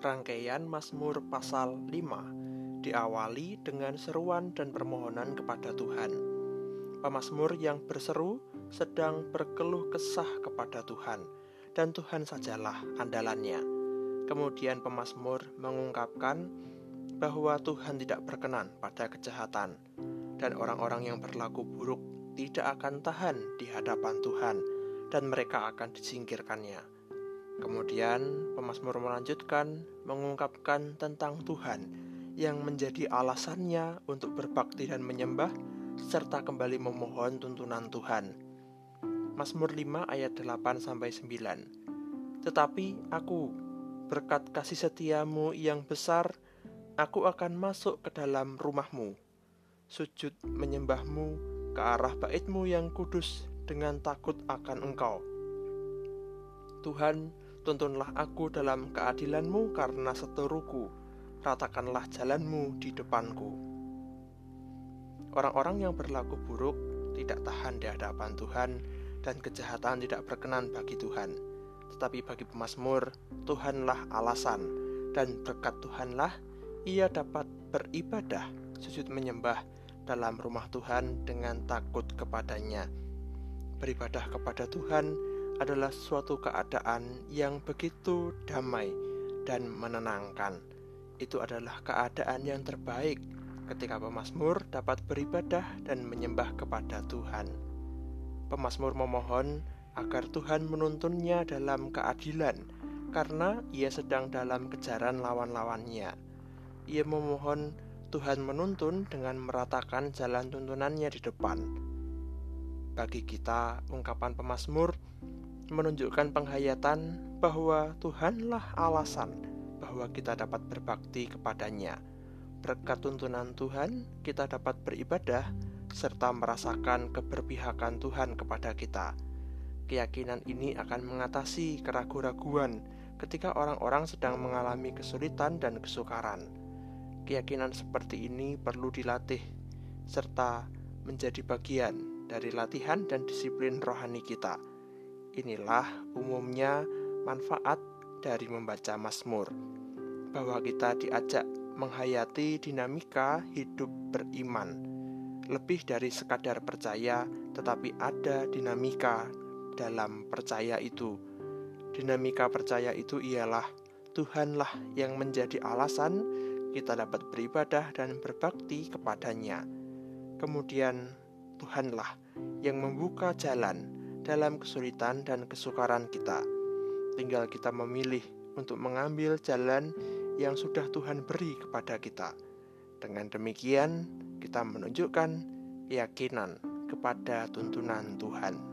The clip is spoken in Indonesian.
Rangkaian Mazmur pasal 5 diawali dengan seruan dan permohonan kepada Tuhan. Pemazmur yang berseru sedang berkeluh kesah kepada Tuhan, dan Tuhan sajalah andalannya. Kemudian pemazmur mengungkapkan bahwa Tuhan tidak berkenan pada kejahatan, dan orang-orang yang berlaku buruk tidak akan tahan di hadapan Tuhan, dan mereka akan disingkirkannya. Kemudian pemazmur melanjutkan mengungkapkan tentang Tuhan yang menjadi alasannya untuk berbakti dan menyembah serta kembali memohon tuntunan Tuhan. Mazmur 5 ayat 8 sampai 9. Tetapi aku berkat kasih setiamu yang besar aku akan masuk ke dalam rumahmu sujud menyembahmu ke arah baitmu yang kudus dengan takut akan engkau Tuhan Tuntunlah aku dalam keadilanmu karena seteruku, ratakanlah jalanmu di depanku. Orang-orang yang berlaku buruk tidak tahan di hadapan Tuhan dan kejahatan tidak berkenan bagi Tuhan. Tetapi bagi pemazmur, Tuhanlah alasan dan berkat Tuhanlah ia dapat beribadah, sujud menyembah dalam rumah Tuhan dengan takut kepadanya. Beribadah kepada Tuhan adalah suatu keadaan yang begitu damai dan menenangkan. Itu adalah keadaan yang terbaik ketika pemazmur dapat beribadah dan menyembah kepada Tuhan. Pemazmur memohon agar Tuhan menuntunnya dalam keadilan karena ia sedang dalam kejaran lawan-lawannya. Ia memohon Tuhan menuntun dengan meratakan jalan tuntunannya di depan. Bagi kita, ungkapan pemazmur menunjukkan penghayatan bahwa Tuhanlah alasan bahwa kita dapat berbakti kepadanya. Berkat tuntunan Tuhan, kita dapat beribadah serta merasakan keberpihakan Tuhan kepada kita. Keyakinan ini akan mengatasi keraguan-raguan ketika orang-orang sedang mengalami kesulitan dan kesukaran. Keyakinan seperti ini perlu dilatih serta menjadi bagian dari latihan dan disiplin rohani kita Inilah umumnya manfaat dari membaca Mazmur, bahwa kita diajak menghayati dinamika hidup beriman, lebih dari sekadar percaya, tetapi ada dinamika dalam percaya itu. Dinamika percaya itu ialah Tuhanlah yang menjadi alasan kita dapat beribadah dan berbakti kepadanya. Kemudian Tuhanlah yang membuka jalan dalam kesulitan dan kesukaran kita. Tinggal kita memilih untuk mengambil jalan yang sudah Tuhan beri kepada kita. Dengan demikian, kita menunjukkan keyakinan kepada tuntunan Tuhan.